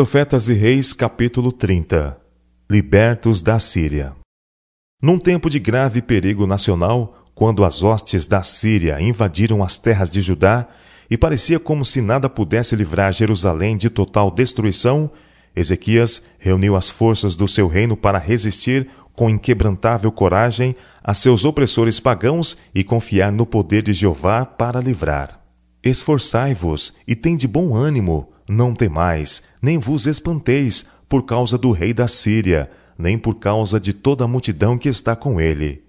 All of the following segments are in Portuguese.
Profetas e Reis, capítulo 30 Libertos da Síria Num tempo de grave perigo nacional, quando as hostes da Síria invadiram as terras de Judá e parecia como se nada pudesse livrar Jerusalém de total destruição, Ezequias reuniu as forças do seu reino para resistir com inquebrantável coragem a seus opressores pagãos e confiar no poder de Jeová para livrar. Esforçai-vos e tende bom ânimo, não temais, nem vos espanteis por causa do rei da Síria, nem por causa de toda a multidão que está com ele.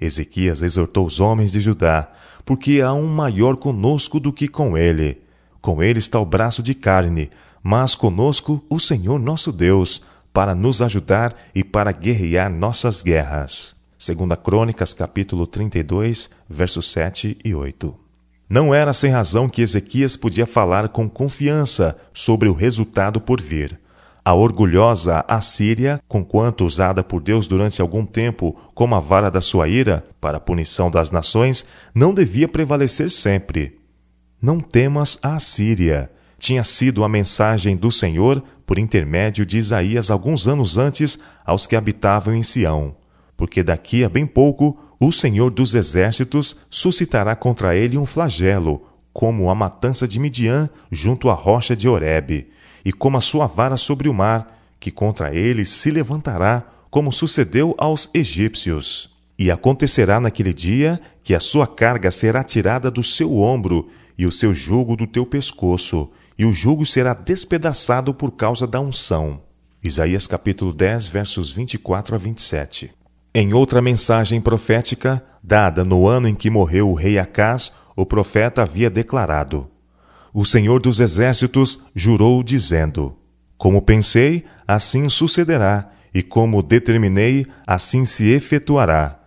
Ezequias exortou os homens de Judá, porque há um maior conosco do que com ele. Com ele está o braço de carne, mas conosco o Senhor nosso Deus, para nos ajudar e para guerrear nossas guerras. Segunda Crônicas, capítulo 32, versos 7 e 8. Não era sem razão que Ezequias podia falar com confiança sobre o resultado por vir. A orgulhosa Assíria, conquanto usada por Deus durante algum tempo como a vara da sua ira para a punição das nações, não devia prevalecer sempre. Não temas a Assíria. Tinha sido a mensagem do Senhor por intermédio de Isaías alguns anos antes aos que habitavam em Sião porque daqui a bem pouco o Senhor dos Exércitos suscitará contra ele um flagelo, como a matança de Midian junto à rocha de Horebe, e como a sua vara sobre o mar, que contra ele se levantará, como sucedeu aos egípcios. E acontecerá naquele dia que a sua carga será tirada do seu ombro, e o seu jugo do teu pescoço, e o jugo será despedaçado por causa da unção. Isaías capítulo 10, versos 24 a 27. Em outra mensagem profética, dada no ano em que morreu o rei Acás, o profeta havia declarado: O Senhor dos Exércitos jurou, dizendo: Como pensei, assim sucederá, e como determinei, assim se efetuará.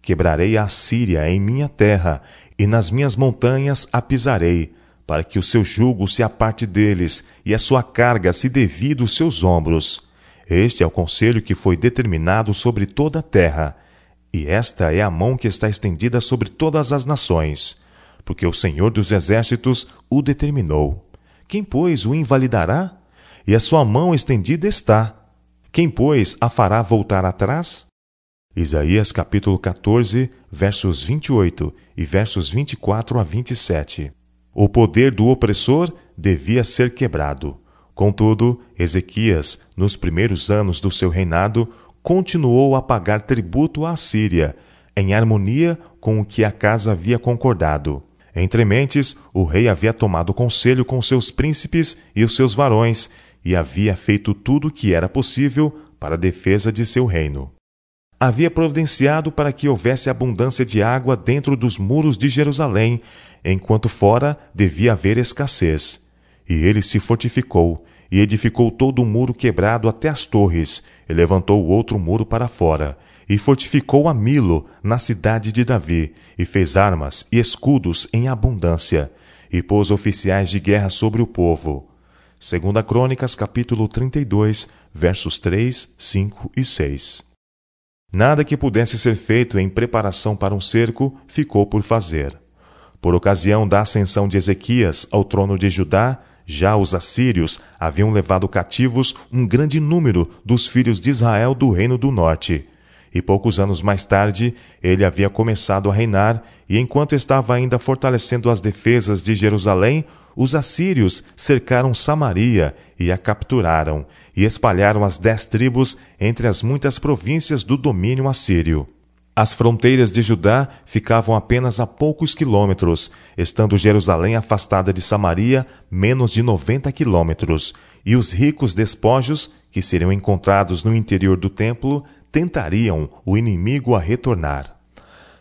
Quebrarei a Síria em minha terra, e nas minhas montanhas a pisarei, para que o seu jugo se aparte deles, e a sua carga se devide dos seus ombros este é o conselho que foi determinado sobre toda a terra, e esta é a mão que está estendida sobre todas as nações, porque o Senhor dos Exércitos o determinou. Quem, pois, o invalidará? E a sua mão estendida está. Quem, pois, a fará voltar atrás? Isaías capítulo 14, versos 28 e versos 24 a 27. O poder do opressor devia ser quebrado Contudo, Ezequias, nos primeiros anos do seu reinado, continuou a pagar tributo à Síria, em harmonia com o que a casa havia concordado. Entre mentes, o rei havia tomado conselho com seus príncipes e os seus varões, e havia feito tudo o que era possível para a defesa de seu reino. Havia providenciado para que houvesse abundância de água dentro dos muros de Jerusalém, enquanto fora devia haver escassez. E ele se fortificou, e edificou todo o muro quebrado até as torres, e levantou outro muro para fora, e fortificou a Milo, na cidade de Davi, e fez armas e escudos em abundância, e pôs oficiais de guerra sobre o povo. Segunda Crônicas, capítulo 32, versos 3, 5 e 6. Nada que pudesse ser feito em preparação para um cerco ficou por fazer. Por ocasião da ascensão de Ezequias ao trono de Judá, já os assírios haviam levado cativos um grande número dos filhos de Israel do reino do norte. E poucos anos mais tarde, ele havia começado a reinar, e enquanto estava ainda fortalecendo as defesas de Jerusalém, os assírios cercaram Samaria e a capturaram, e espalharam as dez tribos entre as muitas províncias do domínio assírio. As fronteiras de Judá ficavam apenas a poucos quilômetros, estando Jerusalém afastada de Samaria menos de 90 quilômetros, e os ricos despojos que seriam encontrados no interior do templo tentariam o inimigo a retornar.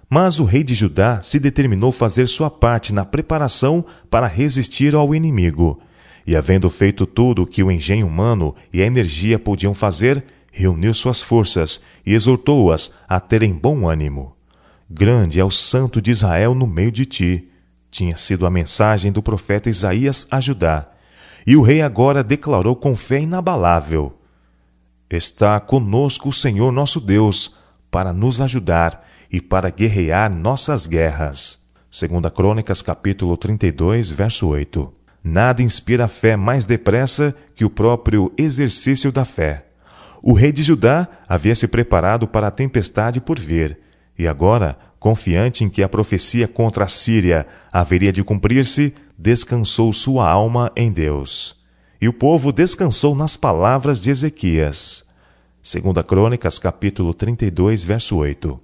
Mas o rei de Judá se determinou fazer sua parte na preparação para resistir ao inimigo. E havendo feito tudo o que o engenho humano e a energia podiam fazer, reuniu suas forças e exortou-as a terem bom ânimo. Grande é o santo de Israel no meio de ti. Tinha sido a mensagem do profeta Isaías a Judá. E o rei agora declarou com fé inabalável: Está conosco o Senhor nosso Deus, para nos ajudar e para guerrear nossas guerras. Segunda Crônicas, capítulo 32, verso 8. nada inspira fé mais depressa que o próprio exercício da fé. O rei de Judá havia se preparado para a tempestade por vir, e agora, confiante em que a profecia contra a Síria haveria de cumprir-se, descansou sua alma em Deus. E o povo descansou nas palavras de Ezequias. Segunda Crônicas, capítulo 32, verso 8.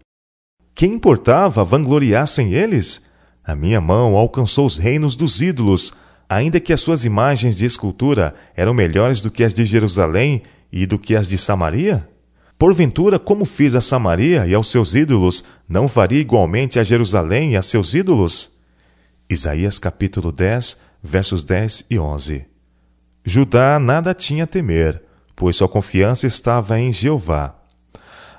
Que importava vangloriassem eles? A minha mão alcançou os reinos dos ídolos, ainda que as suas imagens de escultura eram melhores do que as de Jerusalém e do que as de Samaria? Porventura, como fiz a Samaria e aos seus ídolos, não faria igualmente a Jerusalém e a seus ídolos? Isaías capítulo 10, versos 10 e 11. Judá nada tinha a temer, pois sua confiança estava em Jeová.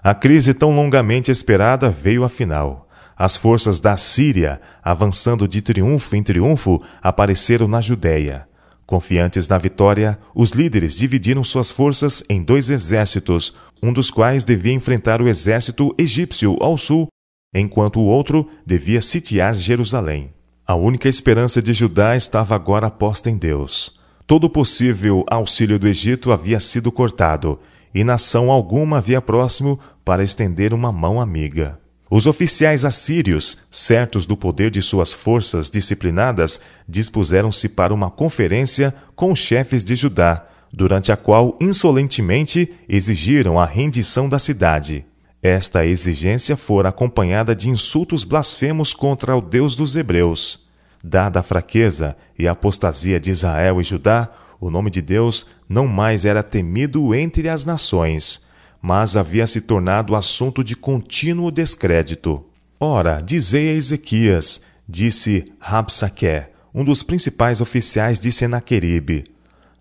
A crise tão longamente esperada veio afinal. As forças da Síria, avançando de triunfo em triunfo, apareceram na Judéia. Confiantes na vitória, os líderes dividiram suas forças em dois exércitos, um dos quais devia enfrentar o exército egípcio ao sul, enquanto o outro devia sitiar Jerusalém. A única esperança de Judá estava agora posta em Deus. Todo possível auxílio do Egito havia sido cortado, e nação alguma havia próximo para estender uma mão amiga. Os oficiais assírios, certos do poder de suas forças disciplinadas, dispuseram-se para uma conferência com os chefes de Judá, durante a qual insolentemente exigiram a rendição da cidade. Esta exigência fora acompanhada de insultos blasfemos contra o Deus dos Hebreus. Dada a fraqueza e a apostasia de Israel e Judá, o nome de Deus não mais era temido entre as nações mas havia se tornado assunto de contínuo descrédito. Ora, dizei a Ezequias, disse Rabsaque, um dos principais oficiais de Senaqueribe.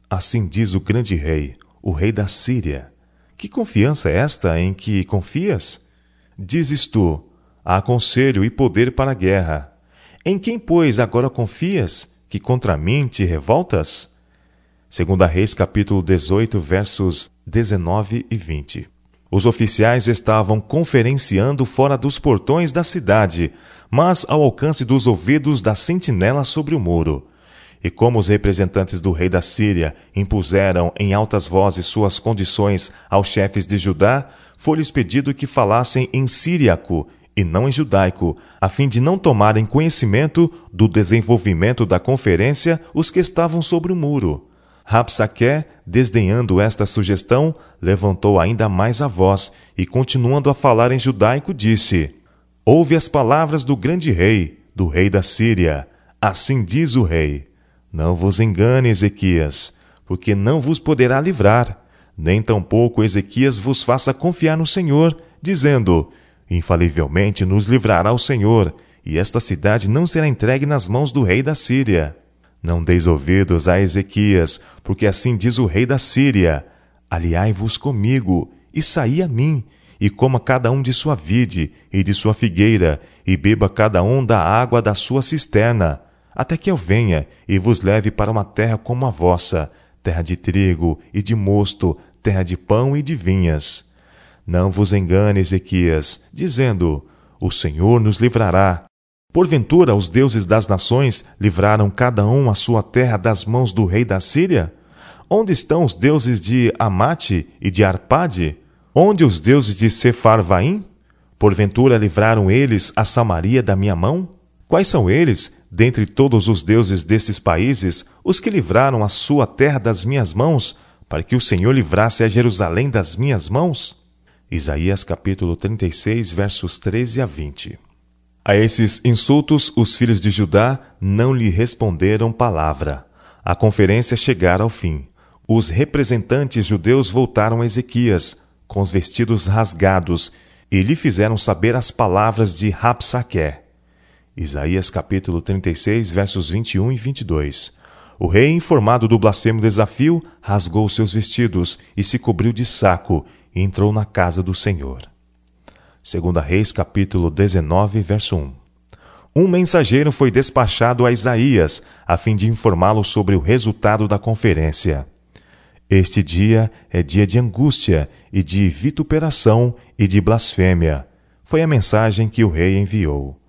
Assim diz o grande rei, o rei da Síria. Que confiança é esta em que confias? Dizes tu, há conselho e poder para a guerra. Em quem, pois, agora confias, que contra mim te revoltas? Segunda Reis, capítulo 18, versos 19 e 20. Os oficiais estavam conferenciando fora dos portões da cidade, mas ao alcance dos ouvidos da sentinela sobre o muro. E como os representantes do rei da Síria impuseram em altas vozes suas condições aos chefes de Judá, foi-lhes pedido que falassem em síriaco e não em judaico, a fim de não tomarem conhecimento do desenvolvimento da conferência os que estavam sobre o muro. Rapsaque, desdenhando esta sugestão, levantou ainda mais a voz e, continuando a falar em judaico, disse: Ouve as palavras do grande rei, do rei da Síria. Assim diz o rei: Não vos engane, Ezequias, porque não vos poderá livrar, nem tampouco Ezequias vos faça confiar no Senhor, dizendo: Infalivelmente nos livrará o Senhor, e esta cidade não será entregue nas mãos do rei da Síria. Não deis ouvidos a Ezequias, porque assim diz o rei da Síria: Aliai-vos comigo, e saí a mim, e coma cada um de sua vide e de sua figueira, e beba cada um da água da sua cisterna, até que eu venha e vos leve para uma terra como a vossa, terra de trigo e de mosto, terra de pão e de vinhas. Não vos engane, Ezequias, dizendo: O Senhor nos livrará, Porventura os deuses das nações livraram cada um a sua terra das mãos do rei da Síria? Onde estão os deuses de Amate e de Arpade? Onde os deuses de Sefarvaim? Porventura livraram eles a Samaria da minha mão? Quais são eles, dentre todos os deuses destes países, os que livraram a sua terra das minhas mãos, para que o Senhor livrasse a Jerusalém das minhas mãos? Isaías capítulo 36, versos 13 a 20. A esses insultos, os filhos de Judá não lhe responderam palavra. A conferência chegara ao fim. Os representantes judeus voltaram a Ezequias, com os vestidos rasgados, e lhe fizeram saber as palavras de Rapsaque. Isaías capítulo 36, versos 21 e 22. O rei, informado do blasfemo desafio, rasgou seus vestidos e se cobriu de saco e entrou na casa do Senhor. Segunda Reis, capítulo 19, verso 1. Um mensageiro foi despachado a Isaías, a fim de informá-lo sobre o resultado da conferência. Este dia é dia de angústia e de vituperação e de blasfêmia. Foi a mensagem que o rei enviou.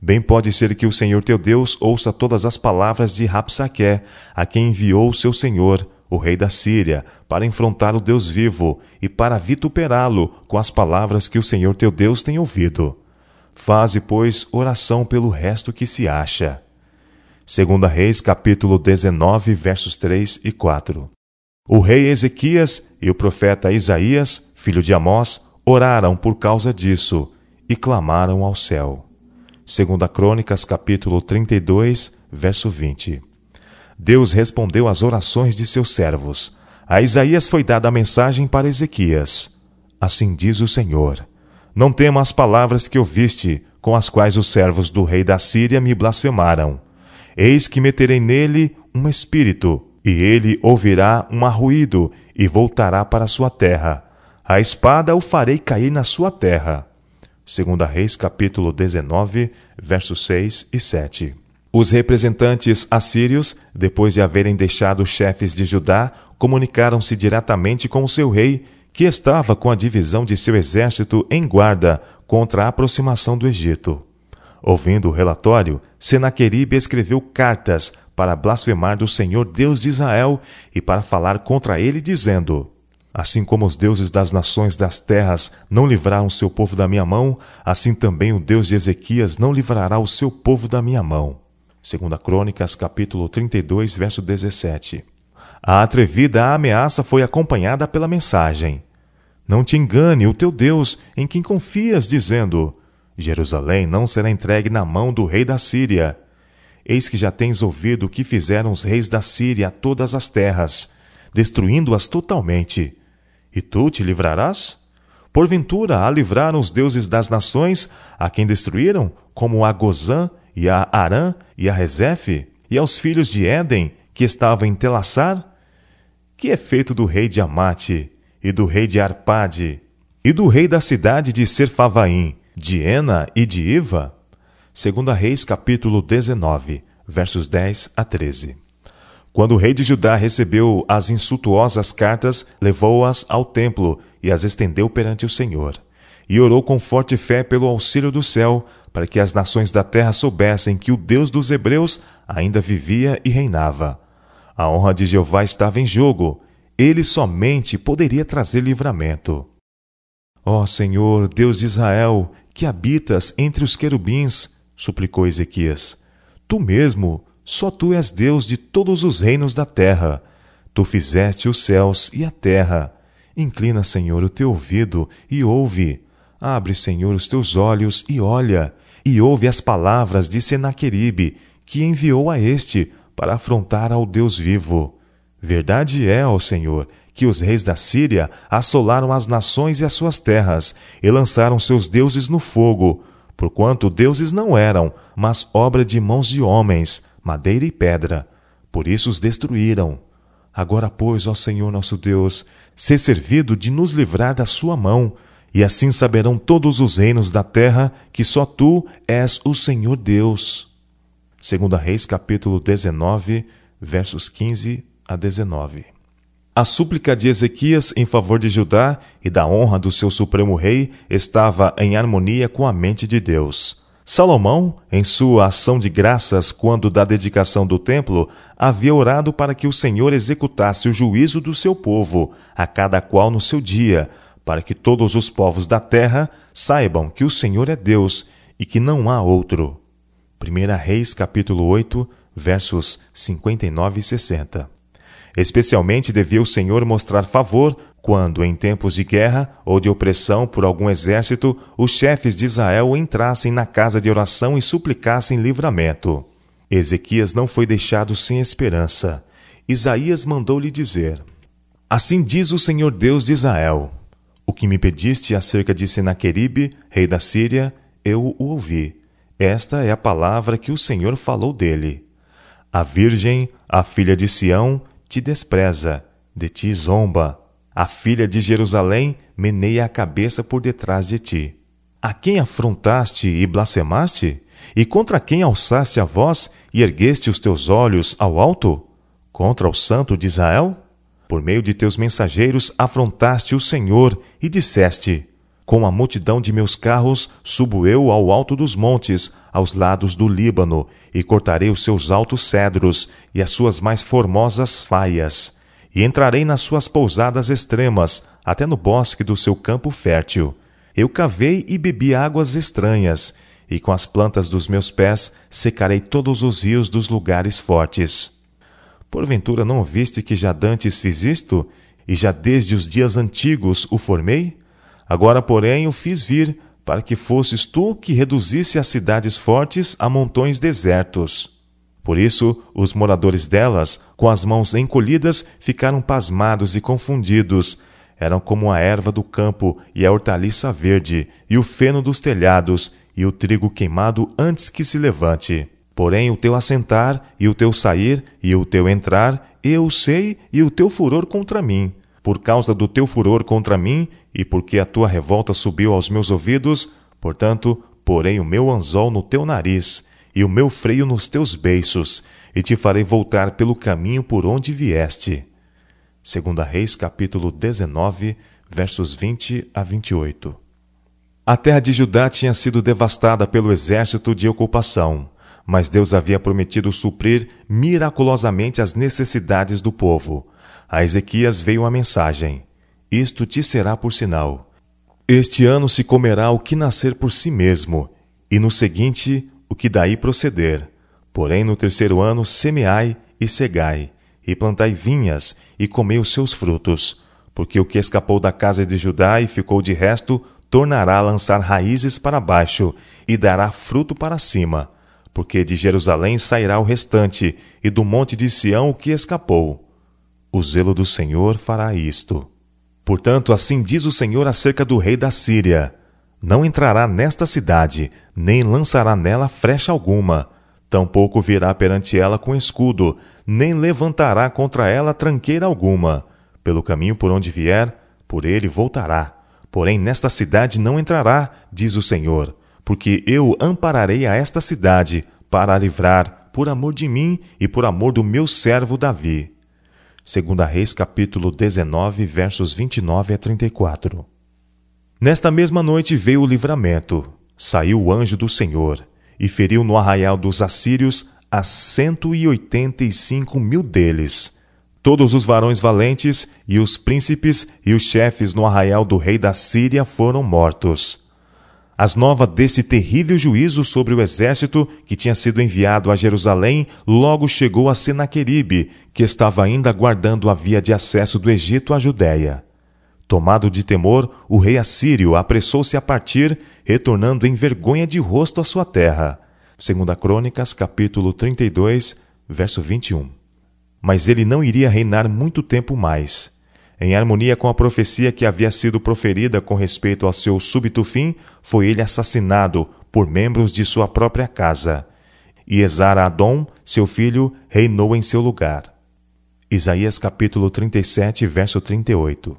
Bem pode ser que o Senhor teu Deus ouça todas as palavras de Rapsaque, a quem enviou o seu Senhor, o rei da Síria, para enfrentar o Deus vivo e para vituperá-lo com as palavras que o Senhor teu Deus tem ouvido. Faze, pois, oração pelo resto que se acha. Segunda Reis, capítulo 19, versos 3 e 4. O rei Ezequias e o profeta Isaías, filho de Amós, oraram por causa disso e clamaram ao céu. Segunda Crônicas, capítulo 32, verso 20. Deus respondeu às orações de seus servos. A Isaías foi dada a mensagem para Ezequias. Assim diz o Senhor: Não tema as palavras que ouviste, com as quais os servos do rei da Síria me blasfemaram. Eis que meterei nele um espírito, e ele ouvirá um arruído e voltará para sua terra. A espada o farei cair na sua terra. Segunda Reis, capítulo 19, versos 6 e 7. Os representantes assírios, depois de haverem deixado os chefes de Judá, comunicaram-se diretamente com o seu rei, que estava com a divisão de seu exército em guarda contra a aproximação do Egito. Ouvindo o relatório, Senaqueribe escreveu cartas para blasfemar do Senhor Deus de Israel e para falar contra ele, dizendo: Assim como os deuses das nações das terras não livraram seu povo da minha mão, assim também o Deus de Ezequias não livrará o seu povo da minha mão. Segunda Crônicas, capítulo 32, verso 17. A atrevida ameaça foi acompanhada pela mensagem: Não te engane o teu Deus, em quem confias, dizendo: Jerusalém não será entregue na mão do rei da Síria. Eis que já tens ouvido o que fizeram os reis da Síria a todas as terras, destruindo-as totalmente e tu te livrarás? Porventura a livraram os deuses das nações, a quem destruíram, como a Gozã, e a Arã, e a Rezefe, e aos filhos de Éden, que estavam em Telassar? Que é feito do rei de Amate, e do rei de Arpade, e do rei da cidade de Serfavaim, de Ena e de Iva? Segunda Reis, capítulo 19, versos 10 a 13. Quando o rei de Judá recebeu as insultuosas cartas, levou-as ao templo e as estendeu perante o Senhor. E orou com forte fé pelo auxílio do céu, para que as nações da terra soubessem que o Deus dos Hebreus ainda vivia e reinava. A honra de Jeová estava em jogo, ele somente poderia trazer livramento. Ó Senhor, Deus de Israel, que habitas entre os querubins, suplicou Ezequias, tu mesmo só tu és Deus de todos os reinos da terra. Tu fizeste os céus e a terra. Inclina, Senhor, o teu ouvido e ouve. Abre, Senhor, os teus olhos e olha, e ouve as palavras de Senaqueribe, que enviou a este para afrontar ao Deus vivo. Verdade é, ó Senhor, que os reis da Síria assolaram as nações e as suas terras, e lançaram seus deuses no fogo, porquanto deuses não eram, mas obra de mãos de homens, madeira e pedra, por isso os destruíram. Agora, pois, ó Senhor nosso Deus, sê servido de nos livrar da sua mão, e assim saberão todos os reinos da terra que só tu és o Senhor Deus. Segunda Reis, capítulo 19, versos 15 a 19. A súplica de Ezequias em favor de Judá e da honra do seu supremo rei estava em harmonia com a mente de Deus. Salomão, em sua ação de graças quando da dedicação do templo, havia orado para que o Senhor executasse o juízo do seu povo, a cada qual no seu dia, para que todos os povos da terra saibam que o Senhor é Deus e que não há outro. 1 Reis capítulo 8, versos 59 e 60. Especialmente devia o Senhor mostrar favor quando, em tempos de guerra ou de opressão por algum exército, os chefes de Israel entrassem na casa de oração e suplicassem livramento. Ezequias não foi deixado sem esperança. Isaías mandou-lhe dizer: Assim diz o Senhor Deus de Israel: O que me pediste acerca de Senaqueribe, rei da Síria, eu o ouvi. Esta é a palavra que o Senhor falou dele. A virgem, a filha de Sião, te despreza, de ti zomba a filha de Jerusalém meneia a cabeça por detrás de ti. A quem afrontaste e blasfemaste? E contra quem alçaste a voz e ergueste os teus olhos ao alto? Contra o Santo de Israel? Por meio de teus mensageiros afrontaste o Senhor e disseste: Com a multidão de meus carros, subo eu ao alto dos montes, aos lados do Líbano, e cortarei os seus altos cedros e as suas mais formosas faias. E entrarei nas suas pousadas extremas, até no bosque do seu campo fértil. Eu cavei e bebi águas estranhas, e com as plantas dos meus pés secarei todos os rios dos lugares fortes. Porventura não viste que já dantes fiz isto, e já desde os dias antigos o formei? Agora, porém, o fiz vir, para que fosses tu que reduzisse as cidades fortes a montões desertos. Por isso, os moradores delas, com as mãos encolhidas, ficaram pasmados e confundidos. Eram como a erva do campo e a hortaliça verde, e o feno dos telhados, e o trigo queimado antes que se levante. Porém, o teu assentar, e o teu sair, e o teu entrar, eu sei, e o teu furor contra mim por causa do teu furor contra mim e porque a tua revolta subiu aos meus ouvidos, portanto, porei o meu anzol no teu nariz e o meu freio nos teus beiços, e te farei voltar pelo caminho por onde vieste. Segunda Reis, capítulo 19, versos 20 a 28. A terra de Judá tinha sido devastada pelo exército de ocupação, mas Deus havia prometido suprir miraculosamente as necessidades do povo a Ezequias veio a mensagem: Isto te será por sinal. Este ano se comerá o que nascer por si mesmo, e no seguinte o que daí proceder. Porém, no terceiro ano semeai e cegai, e plantai vinhas, e comei os seus frutos. Porque o que escapou da casa de Judá e ficou de resto, tornará a lançar raízes para baixo, e dará fruto para cima. Porque de Jerusalém sairá o restante, e do monte de Sião o que escapou. O zelo do Senhor fará isto. Portanto, assim diz o Senhor acerca do rei da Síria: Não entrará nesta cidade, nem lançará nela frecha alguma, tampouco virá perante ela com escudo, nem levantará contra ela tranqueira alguma. Pelo caminho por onde vier, por ele voltará. Porém, nesta cidade não entrará, diz o Senhor, porque eu ampararei a esta cidade, para a livrar, por amor de mim e por amor do meu servo Davi. Segunda Reis capítulo 19, versos 29 a 34. Nesta mesma noite veio o livramento. Saiu o anjo do Senhor e feriu no arraial dos assírios a cento e oitenta e cinco mil deles. Todos os varões valentes e os príncipes e os chefes no arraial do rei da Síria foram mortos. As novas desse terrível juízo sobre o exército que tinha sido enviado a Jerusalém logo chegou a Senaqueribe, que estava ainda guardando a via de acesso do Egito à Judéia. Tomado de temor, o rei assírio apressou-se a partir, retornando em vergonha de rosto à sua terra. Segunda Crônicas, capítulo 32, verso 21. Mas ele não iria reinar muito tempo mais. Em harmonia com a profecia que havia sido proferida com respeito ao seu súbito fim, foi ele assassinado por membros de sua própria casa. E Esar-Adom, seu filho, reinou em seu lugar. Isaías capítulo 37, verso 38.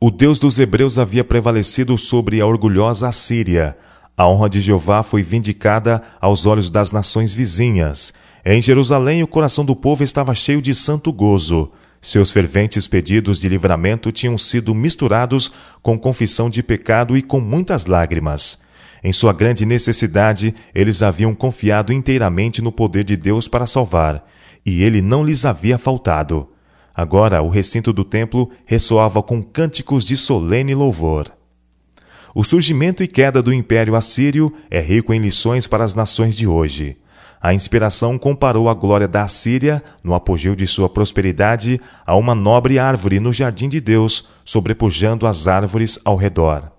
O Deus dos Hebreus havia prevalecido sobre a orgulhosa Assíria. A honra de Jeová foi vindicada aos olhos das nações vizinhas. Em Jerusalém, o coração do povo estava cheio de santo gozo. Seus ferventes pedidos de livramento tinham sido misturados com confissão de pecado e com muitas lágrimas. Em sua grande necessidade, eles haviam confiado inteiramente no poder de Deus para salvar, e ele não lhes havia faltado. Agora o recinto do templo ressoava com cânticos de solene louvor. O surgimento e queda do Império Assírio é rico em lições para as nações de hoje. A inspiração comparou a glória da Assíria, no apogeu de sua prosperidade, a uma nobre árvore no jardim de Deus, sobrepujando as árvores ao redor.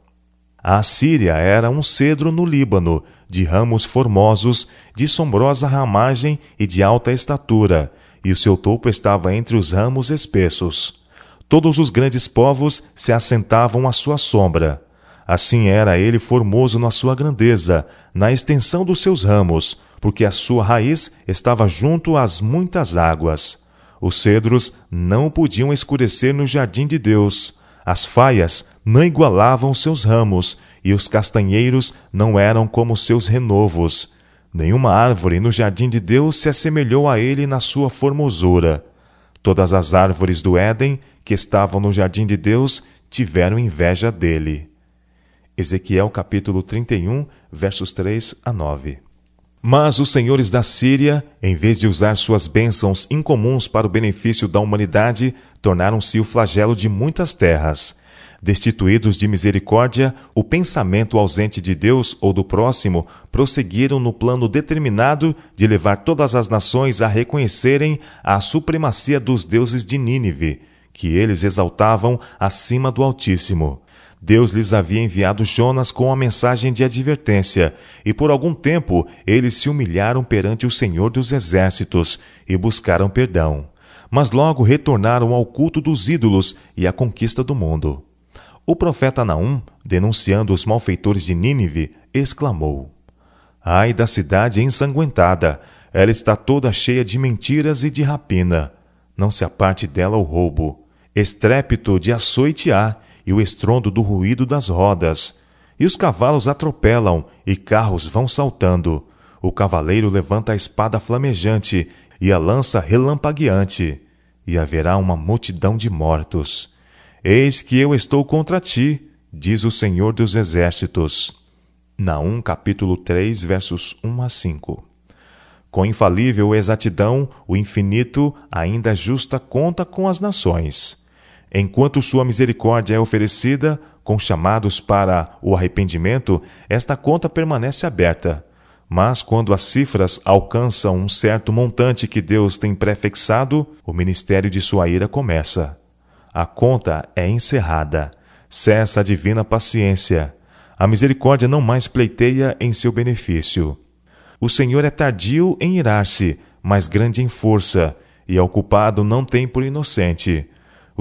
A Assíria era um cedro no Líbano, de ramos formosos, de sombrosa ramagem e de alta estatura, e o seu topo estava entre os ramos espessos. Todos os grandes povos se assentavam à sua sombra. Assim era ele formoso na sua grandeza, na extensão dos seus ramos, porque a sua raiz estava junto às muitas águas. Os cedros não podiam escurecer no jardim de Deus. As faias não igualavam seus ramos, e os castanheiros não eram como seus renovos. Nenhuma árvore no jardim de Deus se assemelhou a ele na sua formosura. Todas as árvores do Éden que estavam no jardim de Deus tiveram inveja dele. Ezequiel capítulo 31, versos 3 a 9. Mas os senhores da Síria, em vez de usar suas bênçãos incomuns para o benefício da humanidade, tornaram-se o flagelo de muitas terras. Destituídos de misericórdia, o pensamento ausente de Deus ou do próximo prosseguiram no plano determinado de levar todas as nações a reconhecerem a supremacia dos deuses de Nínive, que eles exaltavam acima do Altíssimo. Deus lhes havia enviado Jonas com a mensagem de advertência, e por algum tempo eles se humilharam perante o Senhor dos Exércitos e buscaram perdão. Mas logo retornaram ao culto dos ídolos e à conquista do mundo. O profeta Naum, denunciando os malfeitores de Nínive, exclamou: Ai da cidade ensanguentada! Ela está toda cheia de mentiras e de rapina. Não se aparte dela o roubo. Estrépito de açoite há, e o estrondo do ruído das rodas. E os cavalos atropelam, e carros vão saltando. O cavaleiro levanta a espada flamejante e a lança relampagueante, e haverá uma multidão de mortos. Eis que eu estou contra ti, diz o Senhor dos Exércitos. Naum capítulo 3, versos 1 a 5. Com infalível exatidão, o infinito ainda justa conta com as nações. Enquanto sua misericórdia é oferecida, com chamados para o arrependimento, esta conta permanece aberta. Mas quando as cifras alcançam um certo montante que Deus tem prefixado, o ministério de sua ira começa. A conta é encerrada. Cessa a divina paciência. A misericórdia não mais pleiteia em seu benefício. O Senhor é tardio em irar-se, mas grande em força, e ao culpado não tem por inocente.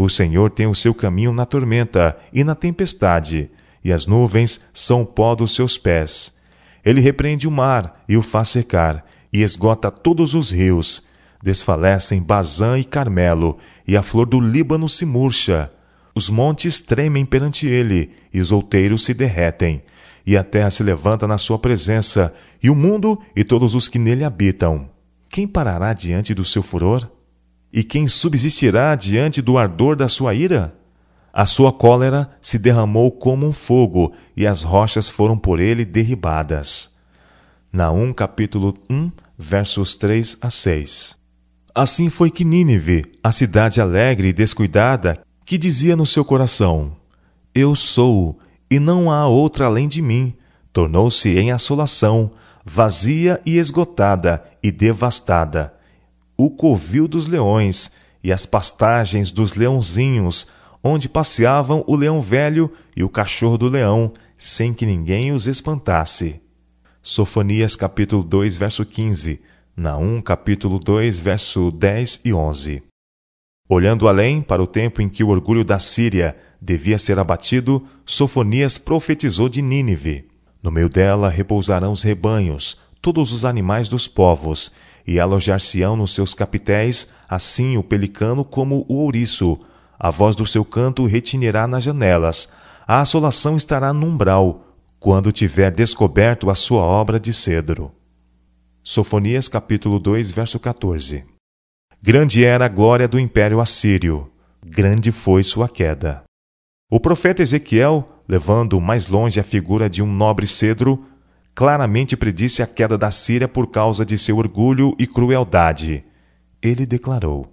O Senhor tem o seu caminho na tormenta e na tempestade, e as nuvens são o pó dos seus pés. Ele repreende o mar e o faz secar, e esgota todos os rios. Desfalecem Bazã e Carmelo, e a flor do Líbano se murcha. Os montes tremem perante ele, e os outeiros se derretem, e a terra se levanta na sua presença, e o mundo e todos os que nele habitam. Quem parará diante do seu furor? E quem subsistirá diante do ardor da sua ira? A sua cólera se derramou como um fogo, e as rochas foram por ele derribadas. Naum capítulo 1, versos 3 a 6. Assim foi que Nínive, a cidade alegre e descuidada, que dizia no seu coração: Eu sou, e não há outra além de mim, tornou-se em assolação, vazia e esgotada e devastada o covil dos leões e as pastagens dos leãozinhos, onde passeavam o leão velho e o cachorro do leão, sem que ninguém os espantasse. Sofonias capítulo 2, verso 15, Naum capítulo 2, verso 10 e 11. Olhando além para o tempo em que o orgulho da Síria devia ser abatido, Sofonias profetizou de Nínive. No meio dela repousarão os rebanhos, todos os animais dos povos, e alojar-se-ão nos seus capitéis, assim o pelicano como o ouriço. A voz do seu canto retinirá nas janelas. A assolação estará no umbral, quando tiver descoberto a sua obra de cedro. Sofonias capítulo 2, verso 14. Grande era a glória do império assírio, grande foi sua queda. O profeta Ezequiel, levando mais longe a figura de um nobre cedro, claramente predisse a queda da Síria por causa de seu orgulho e crueldade. Ele declarou: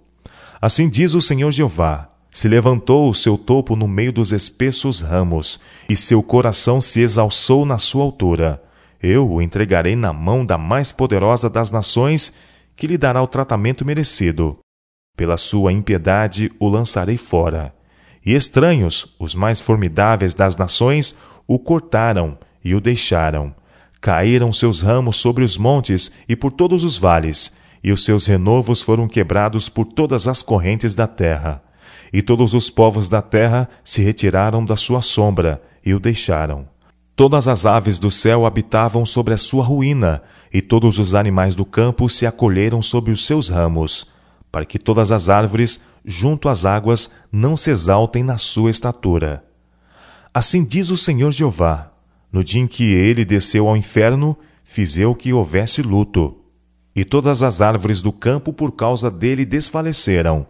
Assim diz o Senhor Jeová: se levantou o seu topo no meio dos espessos ramos, e seu coração se exalçou na sua altura. Eu o entregarei na mão da mais poderosa das nações, que lhe dará o tratamento merecido. Pela sua impiedade o lançarei fora. E estranhos, os mais formidáveis das nações, o cortaram e o deixaram Caíram seus ramos sobre os montes e por todos os vales, e os seus renovos foram quebrados por todas as correntes da terra. E todos os povos da terra se retiraram da sua sombra e o deixaram. Todas as aves do céu habitavam sobre a sua ruína, e todos os animais do campo se acolheram sobre os seus ramos, para que todas as árvores, junto às águas, não se exaltem na sua estatura. Assim diz o Senhor Jeová: no dia em que ele desceu ao inferno, fiz eu que houvesse luto. E todas as árvores do campo por causa dele desfaleceram.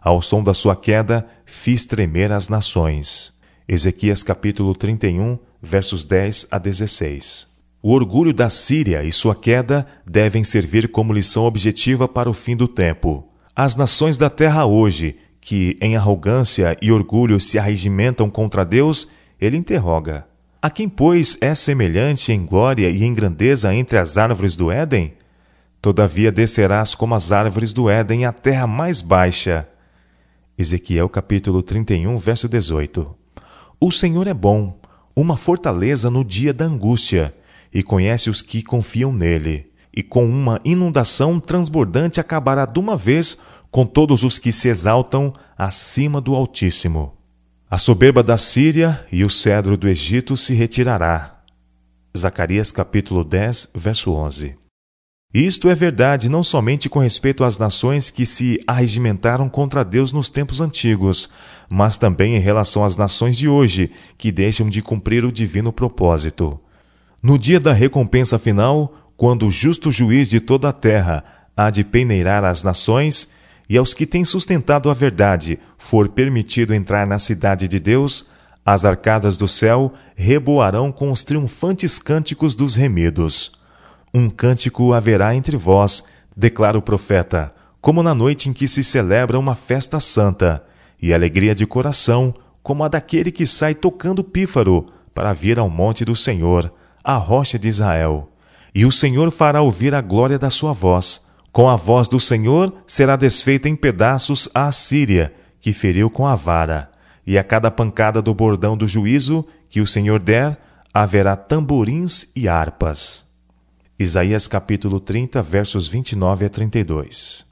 Ao som da sua queda, fiz tremer as nações. Ezequias capítulo 31, versos 10 a 16. O orgulho da Síria e sua queda devem servir como lição objetiva para o fim do tempo. As nações da terra hoje, que em arrogância e orgulho se arregimentam contra Deus, ele interroga: A quem, pois, é semelhante em glória e em grandeza entre as árvores do Éden? Todavia descerás como as árvores do Éden à terra mais baixa. Ezequiel capítulo 31, verso 18. O Senhor é bom, uma fortaleza no dia da angústia, e conhece os que confiam nele. E com uma inundação transbordante acabará de uma vez com todos os que se exaltam acima do Altíssimo. A soberba da Síria e o cedro do Egito se retirará. Zacarias capítulo 10, verso 11. Isto é verdade não somente com respeito às nações que se arregimentaram contra Deus nos tempos antigos, mas também em relação às nações de hoje, que deixam de cumprir o divino propósito. No dia da recompensa final, quando o justo juiz de toda a terra há de peneirar as nações, e aos que têm sustentado a verdade for permitido entrar na cidade de Deus, as arcadas do céu reboarão com os triunfantes cânticos dos remidos. Um cântico haverá entre vós, declara o profeta, como na noite em que se celebra uma festa santa, e alegria de coração, como a daquele que sai tocando pífaro para vir ao monte do Senhor, a rocha de Israel. E o Senhor fará ouvir a glória da sua voz. Com a voz do Senhor será desfeita em pedaços a Assíria, que feriu com a vara. E a cada pancada do bordão do juízo que o Senhor der, haverá tamborins e harpas. Isaías capítulo 30, versos 29 a 32.